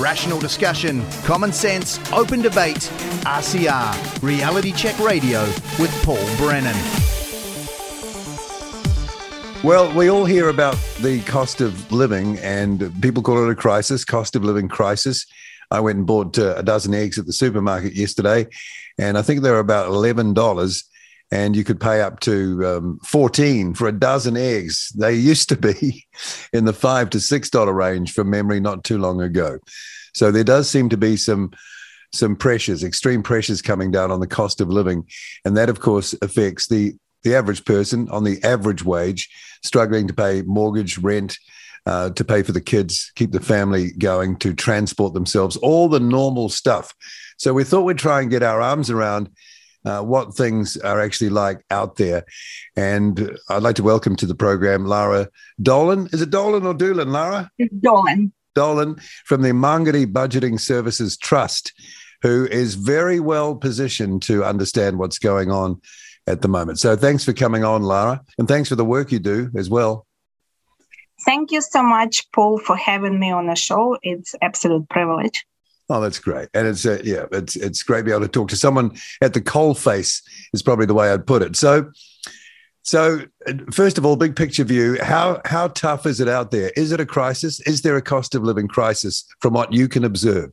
Rational discussion, common sense, open debate. RCR, Reality Check Radio with Paul Brennan. Well, we all hear about the cost of living, and people call it a crisis, cost of living crisis. I went and bought uh, a dozen eggs at the supermarket yesterday, and I think they were about eleven dollars and you could pay up to um, 14 for a dozen eggs. They used to be in the five to six dollar range from memory not too long ago. So there does seem to be some some pressures, extreme pressures coming down on the cost of living, and that of course affects the the average person on the average wage, struggling to pay mortgage, rent, uh, to pay for the kids, keep the family going, to transport themselves, all the normal stuff. So we thought we'd try and get our arms around uh, what things are actually like out there. And I'd like to welcome to the program Lara Dolan. Is it Dolan or Dolan, Lara? It's Dolan. Dolan from the Mangere Budgeting Services Trust, who is very well positioned to understand what's going on at the moment. So thanks for coming on, Lara, and thanks for the work you do as well. Thank you so much, Paul, for having me on the show. It's absolute privilege. Oh, that's great, and it's uh, yeah, it's it's great to be able to talk to someone at the coal face. Is probably the way I'd put it. So, so first of all, big picture view. How how tough is it out there? Is it a crisis? Is there a cost of living crisis from what you can observe?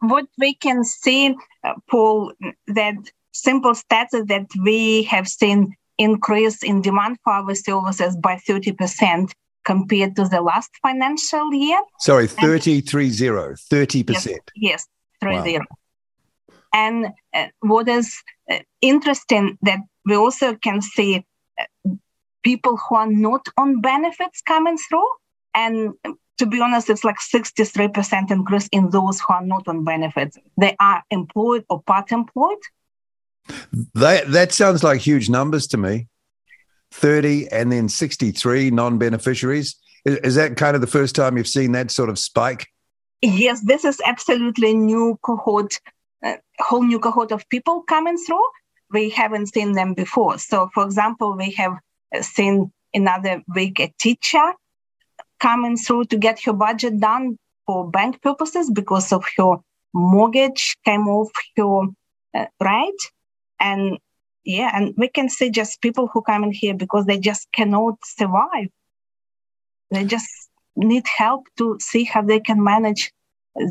What we can see, uh, Paul, that simple stats is that we have seen increase in demand for our services by thirty percent compared to the last financial year. Sorry, 30, 30, percent Yes, yes 30. Wow. And uh, what is uh, interesting that we also can see uh, people who are not on benefits coming through. And to be honest, it's like 63% increase in those who are not on benefits. They are employed or part employed. That, that sounds like huge numbers to me. 30 and then 63 non beneficiaries. Is, is, that kind of the first time you've seen that sort of spike? Yes, this is absolutely new cohort, uh, whole new cohort of people coming through. We haven't seen them before. So, for example, we have uh, seen another week a teacher coming through to get her budget done for bank purposes because of her mortgage came off her uh, right and yeah and we can see just people who come in here because they just cannot survive they just need help to see how they can manage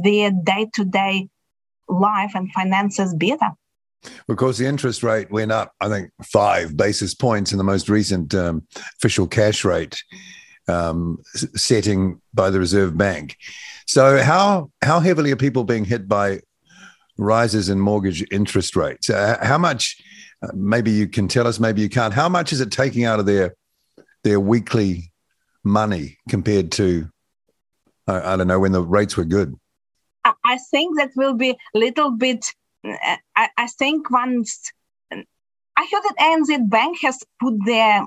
their day-to-day life and finances better of course, the interest rate went up, I think, five basis points in the most recent um, official cash rate um, setting by the Reserve Bank. So, how how heavily are people being hit by rises in mortgage interest rates? Uh, how much maybe you can tell us, maybe you can't. How much is it taking out of their their weekly money compared to I, don't know when the rates were good? I think that will be a little bit. I, I think once I heard that ANZ Bank has put their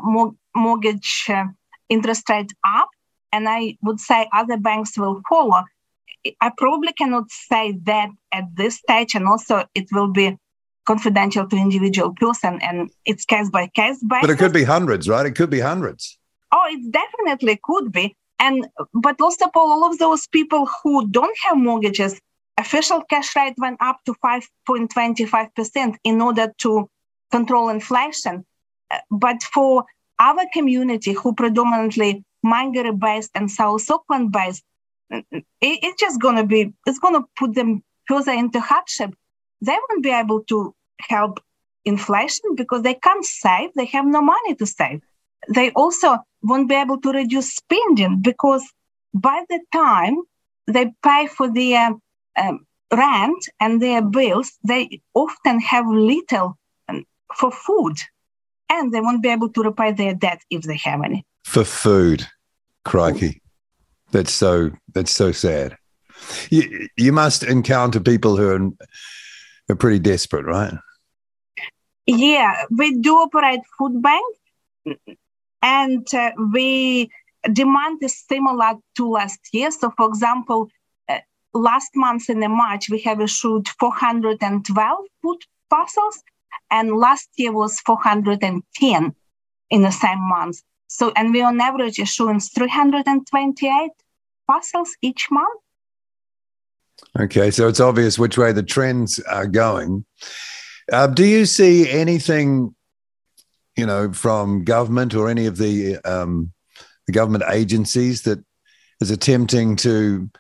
mortgage uh, interest rate up, and I would say other banks will follow. I probably cannot say that at this stage, and also it will be confidential to individual person and it's case by case basis. But it could be hundreds, right? It could be hundreds. Oh, it definitely could be. And but also for all of those people who don't have mortgages, official cash rate went up to 5.25% in order to control inflation. Uh, but for our community who predominantly Mangere based and South Auckland based, it, it's just gonna be it's gonna put them further into hardship they won't be able to help inflation because they can't save. They have no money to save. They also won't be able to reduce spending because by the time they pay for their um, rent and their bills, they often have little um, for food and they won't be able to repay their debt if they have any. For food, crikey. That's so that's so sad. You, you must encounter people who are are pretty desperate, right? Yeah, we do operate food bank, and uh, we demand is similar to last year. So, for example, uh, last month in March we have issued 412 food parcels, and last year was 410 in the same month. So, and we on average issuing 328 parcels each month. Okay, so it's obvious which way the trends are going. Uh, do you see anything, you know, from government or any of the um, the government agencies that is attempting to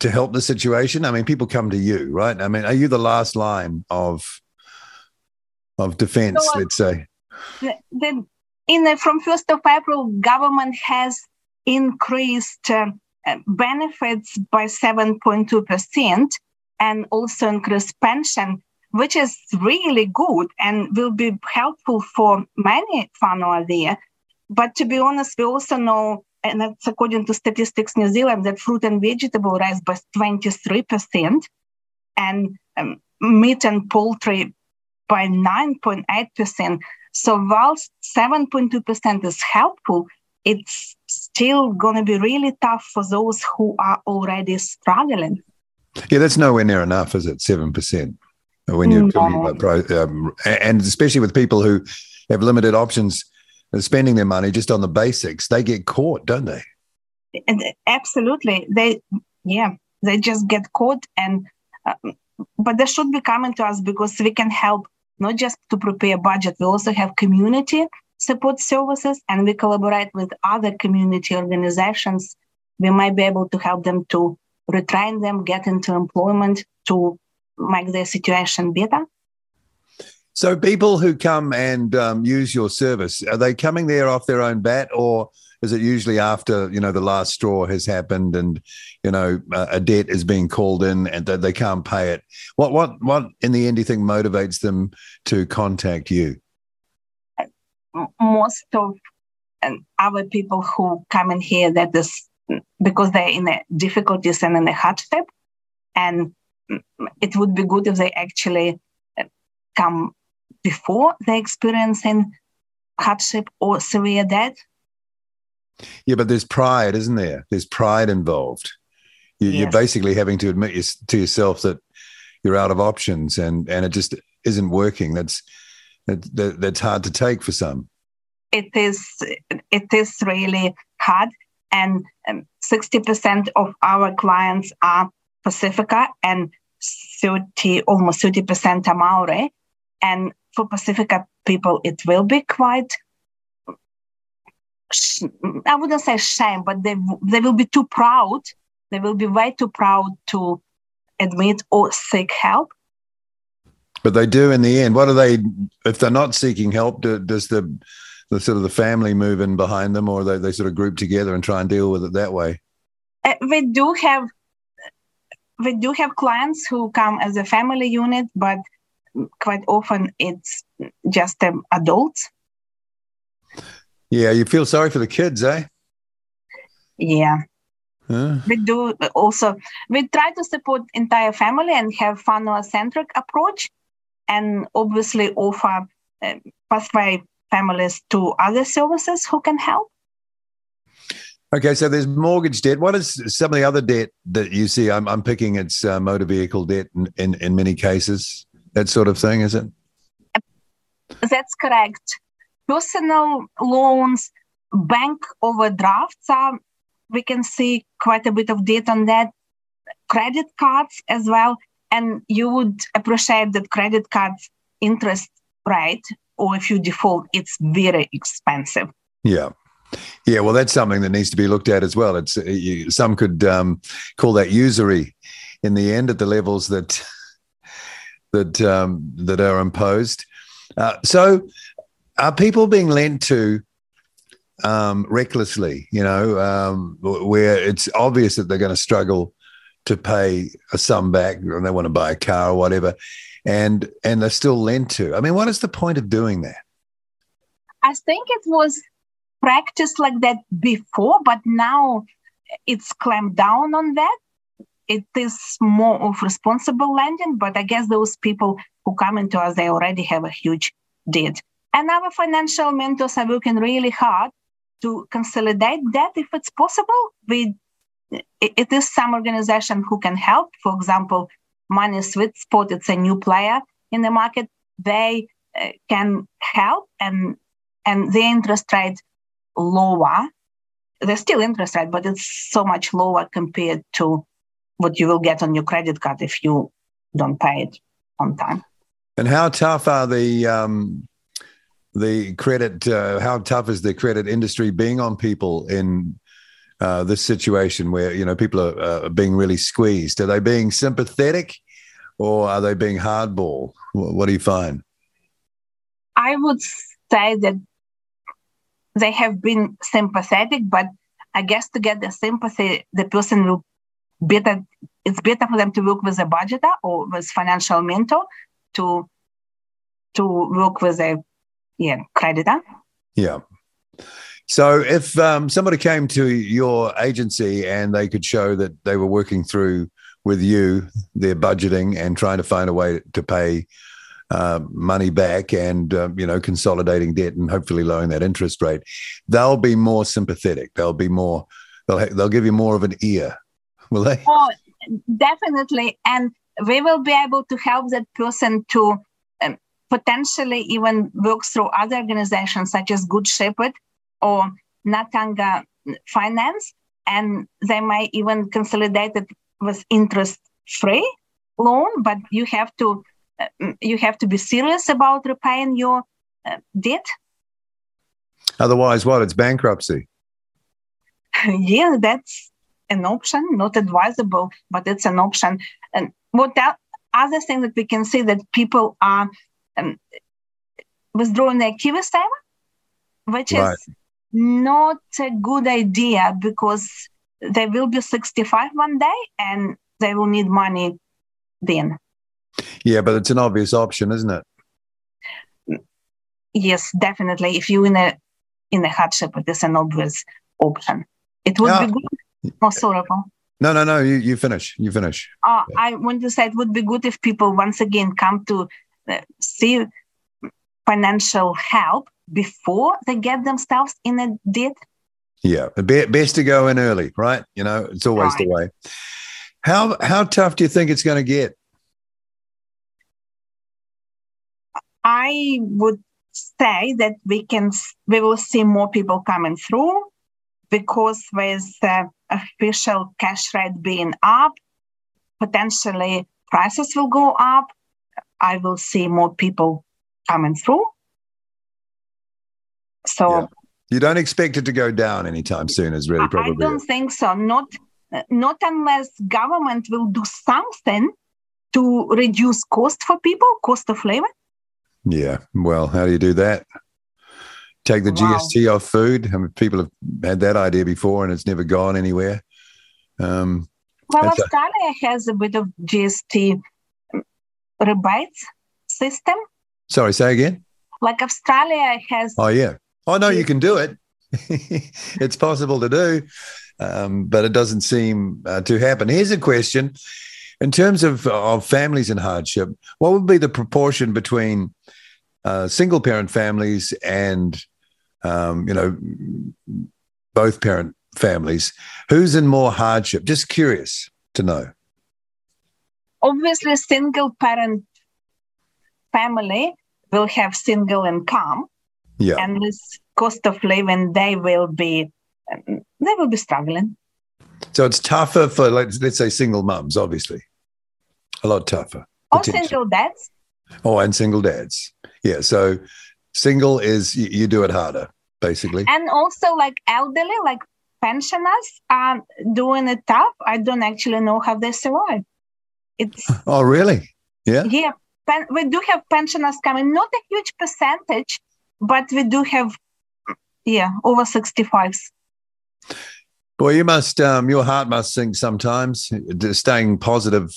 to help the situation? I mean, people come to you, right? I mean, are you the last line of of defense? So, uh, let's say. The, the, in the, from first of April, government has increased uh, benefits by seven point two percent, and also increased pension, which is really good and will be helpful for many families there. But to be honest, we also know and that's according to Statistics New Zealand, that fruit and vegetable rise by 23%, and um, meat and poultry by 9.8%. So whilst 7.2% is helpful, it's still going to be really tough for those who are already struggling. Yeah, that's nowhere near enough, is it? 7% when you're no. talking about, um, and especially with people who have limited options spending their money just on the basics, they get caught, don't they? And absolutely, they yeah, they just get caught, and uh, but they should be coming to us because we can help not just to prepare budget. We also have community support services, and we collaborate with other community organizations. We might be able to help them to retrain them, get into employment, to make their situation better. So people who come and um, use your service, are they coming there off their own bat or is it usually after, you know, the last straw has happened and, you know, a debt is being called in and they can't pay it? What, what, what in the end do you think motivates them to contact you? Most of um, our people who come in here, that is because they're in a difficulties and in a hardship. And mm, it would be good if they actually um, come before they're experiencing hardship or severe death. Yeah, but there's pride, isn't there? There's pride involved. You, yes. You're basically having to admit to yourself that you're out of options, and and it just isn't working. That's that, that's hard to take for some. It is. It is really hard, and um, sixty percent of our clients are Pasifika, and thirty almost thirty percent are Maori, and for Pasifika people, it will be quite. I wouldn't say shame, but they they will be too proud. They will be way too proud to admit or seek help. But they do in the end. What are they? If they're not seeking help, do, does the the sort of the family move in behind them, or they they sort of group together and try and deal with it that way? Uh, we do have we do have clients who come as a family unit, but quite often it's just um, adults. Yeah, you feel sorry for the kids, eh? Yeah. Huh? We do also. We try to support entire family and have family-centric approach, and obviously offer uh, pathway families to other services who can help. Okay, so there's mortgage debt. What is some of the other debt that you see? I'm, I'm picking it's uh, motor vehicle debt in, in, in many cases that sort of thing, is it? That's correct. Personal loans, bank overdrafts are, we can see quite a bit of debt on that. Credit cards as well. And you would appreciate that credit card interest rate, or if you default, it's very expensive. Yeah. Yeah, well, that's something that needs to be looked at as well. It's you, some could um, call that usury in the end at the levels that that um, that are imposed. Uh, so, are people being lent to um, recklessly? You know, um, where it's obvious that they're going to struggle to pay a sum back, and they want to buy a car or whatever, and and they're still lend to. I mean, what is the point of doing that? I think it was practiced like that before, but now it's clamped down on that it is more of responsible lending, but I guess those people who come into us, they already have a huge debt. And our financial mentors are working really hard to consolidate that if it's possible. We, it is some organization who can help. For example, Money Sweet Spot, it's a new player in the market. They uh, can help and and the interest rate lower. They're still interest rate, but it's so much lower compared to what you will get on your credit card if you don't pay it on time. And how tough are the um, the credit? Uh, how tough is the credit industry being on people in uh, this situation where you know people are uh, being really squeezed? Are they being sympathetic, or are they being hardball? What do you find? I would say that they have been sympathetic, but I guess to get the sympathy, the person will better. It's better for them to work with a budgeter or with financial mentor to to work with a yeah creditor. Yeah. So if um, somebody came to your agency and they could show that they were working through with you their budgeting and trying to find a way to pay uh, money back and um, you know consolidating debt and hopefully lowering that interest rate, they'll be more sympathetic. They'll be more. They'll ha- they'll give you more of an ear, will they? Oh, definitely, and we will be able to help that person to um, potentially even work through other organizations such as Good Shepherd or Natanga Finance, and they might even consolidate it with interest free loan, but you have to uh, you have to be serious about repaying your uh, debt. Otherwise, what? It's bankruptcy. yeah, that's an option, not advisable, but it's an option. And what that other thing that we can see that people are um, withdrawing their KiwiSaver, which right. is not a good idea because they will be 65 one day and they will need money then. Yeah, but it's an obvious option, isn't it? Yes, definitely. If you're in a in a hardship, it is an obvious option. It would yeah. be good. Oh, sorry. No, no, no. You you finish. You finish. Uh, yeah. I want to say it would be good if people once again come to uh, see financial help before they get themselves in a debt. Yeah, best to go in early, right? You know, it's always right. the way. How how tough do you think it's going to get? I would say that we can we will see more people coming through because with the official cash rate being up, potentially prices will go up. I will see more people coming through. So yeah. you don't expect it to go down anytime soon, is really probably. I don't think so. Not not unless government will do something to reduce cost for people, cost of labor. Yeah. Well, how do you do that? Take the wow. GST off food. I mean, people have had that idea before and it's never gone anywhere. Um, well, Australia a- has a bit of GST rebates system. Sorry, say again. Like Australia has. Oh, yeah. Oh, know you can do it. it's possible to do, um, but it doesn't seem uh, to happen. Here's a question. In terms of, of families in hardship, what would be the proportion between uh, single parent families and um, you know both parent families who's in more hardship just curious to know obviously a single parent family will have single income yeah and this cost of living they will be they will be struggling so it's tougher for let's, let's say single mums obviously a lot tougher or single dads oh and single dads yeah. So single is you, you do it harder, basically. And also like elderly, like pensioners are doing it tough. I don't actually know how they survive. It's oh really? Yeah. Yeah. Pen- we do have pensioners coming, not a huge percentage, but we do have yeah, over 65s. Boy, you must, um, your heart must sink sometimes. Staying positive,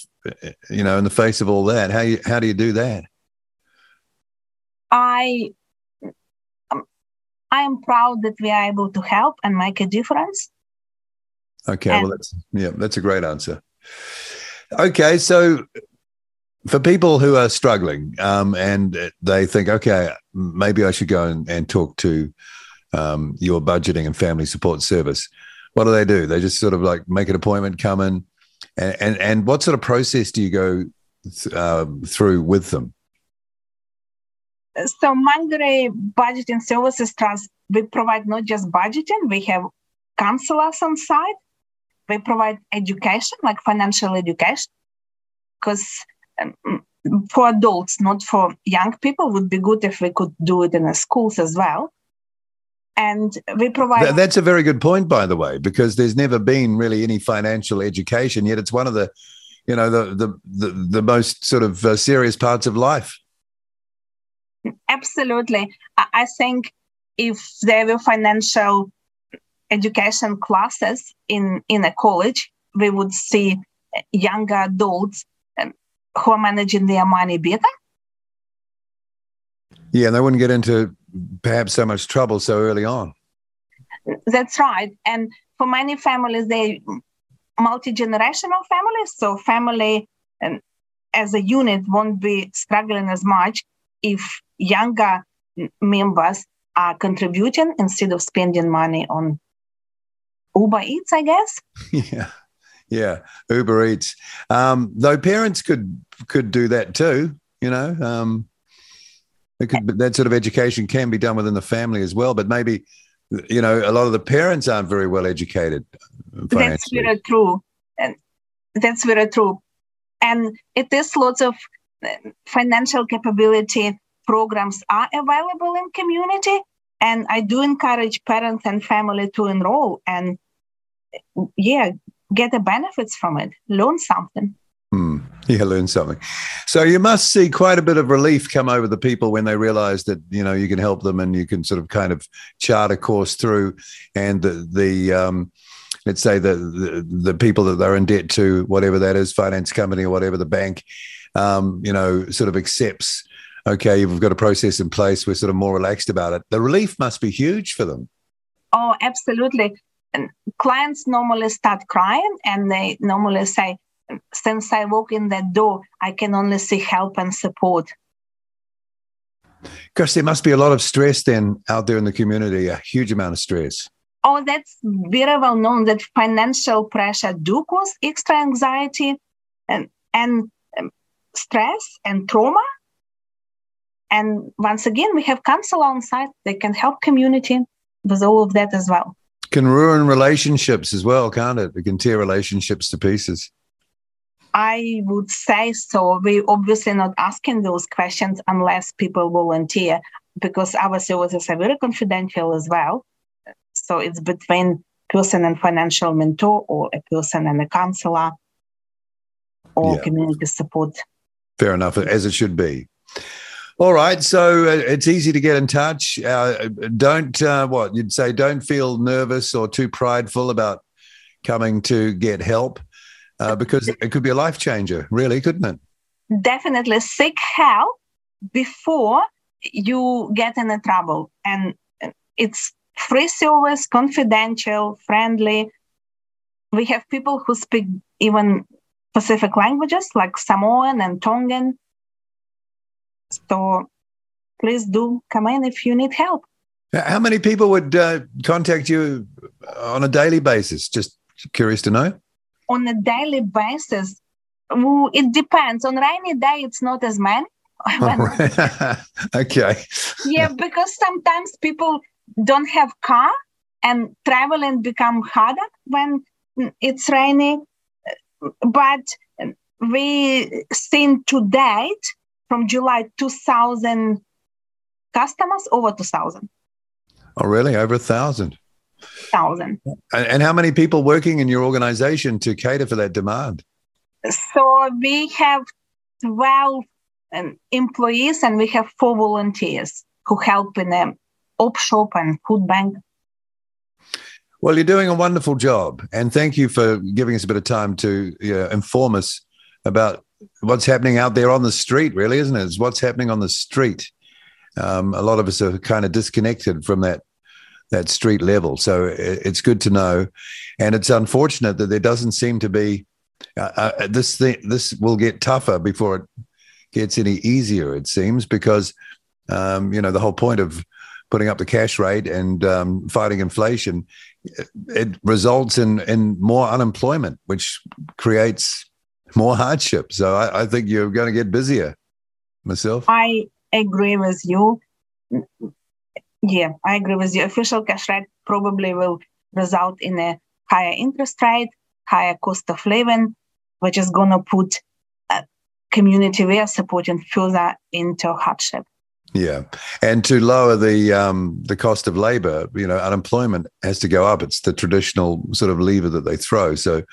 you know, in the face of all that. How you, how do you do that? I um, I am proud that we are able to help and make a difference. Okay, and, well that's yeah, that's a great answer. Okay, so for people who are struggling um, and they think, okay, maybe I should go and, and talk to um, your budgeting and family support service. What do they do? They just sort of like make an appointment, come in, and and, and what sort of process do you go th- uh, through with them? so Mangere Budgeting Services Trust, we provide not just budgeting, we have counselors on site we provide education, like financial education, because for adults, not for young people, would be good if we could do it in the schools as well. And we provide. Th- that's a very good point, by the way, because there's never been really any financial education yet. It's one of the, you know, the the the, the most sort of uh, serious parts of life. Absolutely, I think if there were financial education classes in in a college, we would see younger adults who are managing their money better. Yeah, and they wouldn't get into perhaps so much trouble so early on. That's right, and for many families, they multi generational families, so family um, as a unit won't be struggling as much if younger members are contributing instead of spending money on Uber Eats, I guess. Yeah, yeah, Uber Eats. Um, though parents could could do that too. You know, um, it could, that sort of education can be done within the family as well. But maybe, you know, a lot of the parents aren't very well educated. That's very true, and that's very true. And it is lots of uh, financial capability programs are available in community and i do encourage parents and family to enroll and yeah get the benefits from it learn something Hmm. Yeah, learn something. So you must see quite a bit of relief come over the people when they realize that you know you can help them and you can sort of kind of chart a course through, and the the um, let's say the, the, the people that they're in debt to, whatever that is, finance company or whatever the bank, um, you know, sort of accepts okay, we've got a process in place, we're sort of more relaxed about it. The relief must be huge for them. Oh, absolutely. And clients normally start crying and they normally say, since I walk in that door, I can only see help and support. Gosh, there must be a lot of stress then out there in the community, a huge amount of stress. Oh, that's very well known that financial pressure do cause extra anxiety and, and um, stress and trauma and once again, we have counsel on site. They can help community with all of that as well. Can ruin relationships as well, can't it? It can tear relationships to pieces. I would say so. We're obviously not asking those questions unless people volunteer, because our services are very confidential as well. So it's between person and financial mentor, or a person and a counselor, or yeah. community support. Fair enough, as it should be. All right, so uh, it's easy to get in touch. Uh, don't uh, what you'd say. Don't feel nervous or too prideful about coming to get help uh, because it could be a life changer, really, couldn't it? Definitely seek help before you get in a trouble, and it's free service, confidential, friendly. We have people who speak even Pacific languages like Samoan and Tongan so please do come in if you need help. How many people would uh, contact you on a daily basis? Just curious to know. On a daily basis, it depends. On rainy day, it's not as many. okay. yeah, because sometimes people don't have car and traveling become harder when it's rainy. But we seen to date from July 2000 customers over 2000. Oh, really? Over a thousand? Thousand. And how many people working in your organization to cater for that demand? So we have 12 um, employees and we have four volunteers who help in the op shop and food bank. Well, you're doing a wonderful job. And thank you for giving us a bit of time to you know, inform us about what's happening out there on the street, really, isn't it? It's what's happening on the street. Um, a lot of us are kind of disconnected from that that street level, so it's good to know. And it's unfortunate that there doesn't seem to be uh, uh, this thing. This will get tougher before it gets any easier. It seems because um, you know the whole point of putting up the cash rate and um, fighting inflation, it results in in more unemployment, which creates more hardship. So I, I think you're going to get busier. Myself, I agree with you. Yeah, I agree with you. Official cash rate probably will result in a higher interest rate, higher cost of living, which is going to put a community we are supporting further into hardship. Yeah, and to lower the um, the cost of labor, you know, unemployment has to go up. It's the traditional sort of lever that they throw. So,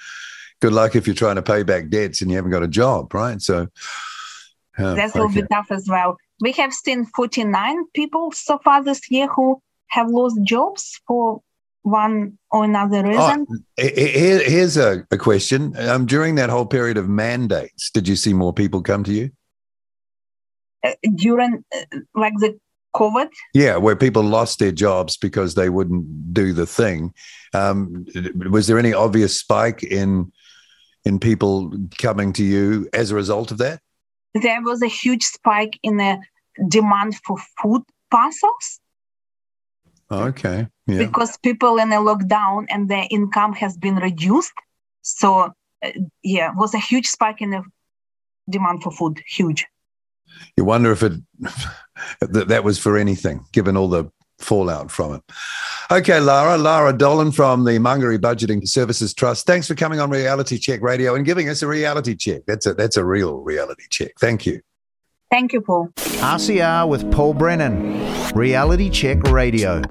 good luck if you're trying to pay back debts and you haven't got a job, right? So, uh, that will okay. be tough as well. We have seen 49 people so far this year who have lost jobs for one or another oh, reason. Oh, here, here's a, a question. Um, during that whole period of mandates, did you see more people come to you? Uh, during uh, like the COVID? Yeah, where people lost their jobs because they wouldn't do the thing. Um, was there any obvious spike in in people coming to you as a result of that? There was a huge spike in the demand for food parcels. Okay. Yeah. Because people in a lockdown and their income has been reduced. So, uh, yeah, was a huge spike in the demand for food. Huge. You wonder if it that, that was for anything, given all the fallout from it. Okay, Lara, Lara Dolan from the Mangere Budgeting Services Trust. Thanks for coming on Reality Check Radio and giving us a reality check. That's a that's a real reality check. Thank you. Thank you, Paul. RCR with Paul Brennan, Reality Check Radio.